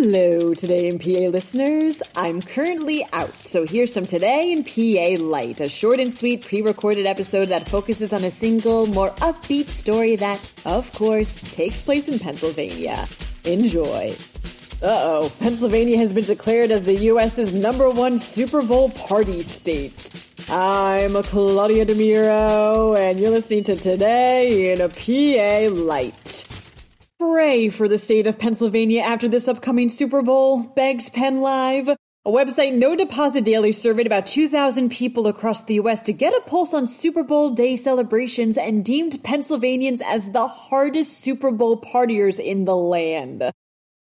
Hello, Today in PA listeners. I'm currently out, so here's some Today in PA Light, a short and sweet pre recorded episode that focuses on a single, more upbeat story that, of course, takes place in Pennsylvania. Enjoy. Uh oh, Pennsylvania has been declared as the U.S.'s number one Super Bowl party state. I'm Claudia DeMiro, and you're listening to Today in a PA Light. Pray for the state of Pennsylvania after this upcoming Super Bowl, begs Penn Live. A website No Deposit Daily surveyed about 2,000 people across the U.S. to get a pulse on Super Bowl day celebrations and deemed Pennsylvanians as the hardest Super Bowl partiers in the land.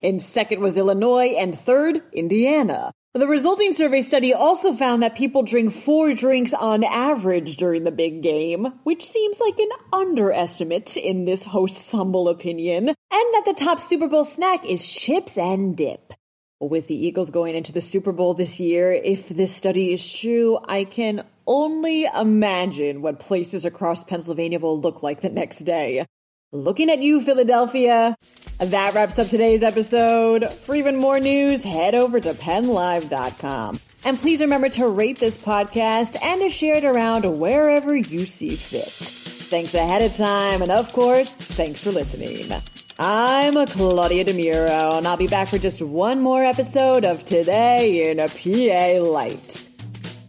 In second was Illinois, and third, Indiana. The resulting survey study also found that people drink four drinks on average during the big game, which seems like an underestimate in this host's humble opinion, and that the top Super Bowl snack is chips and dip. With the Eagles going into the Super Bowl this year, if this study is true, I can only imagine what places across Pennsylvania will look like the next day. Looking at you, Philadelphia. That wraps up today's episode. For even more news, head over to pennlive.com. And please remember to rate this podcast and to share it around wherever you see fit. Thanks ahead of time, and of course, thanks for listening. I'm Claudia DeMuro, and I'll be back for just one more episode of Today in a PA Light.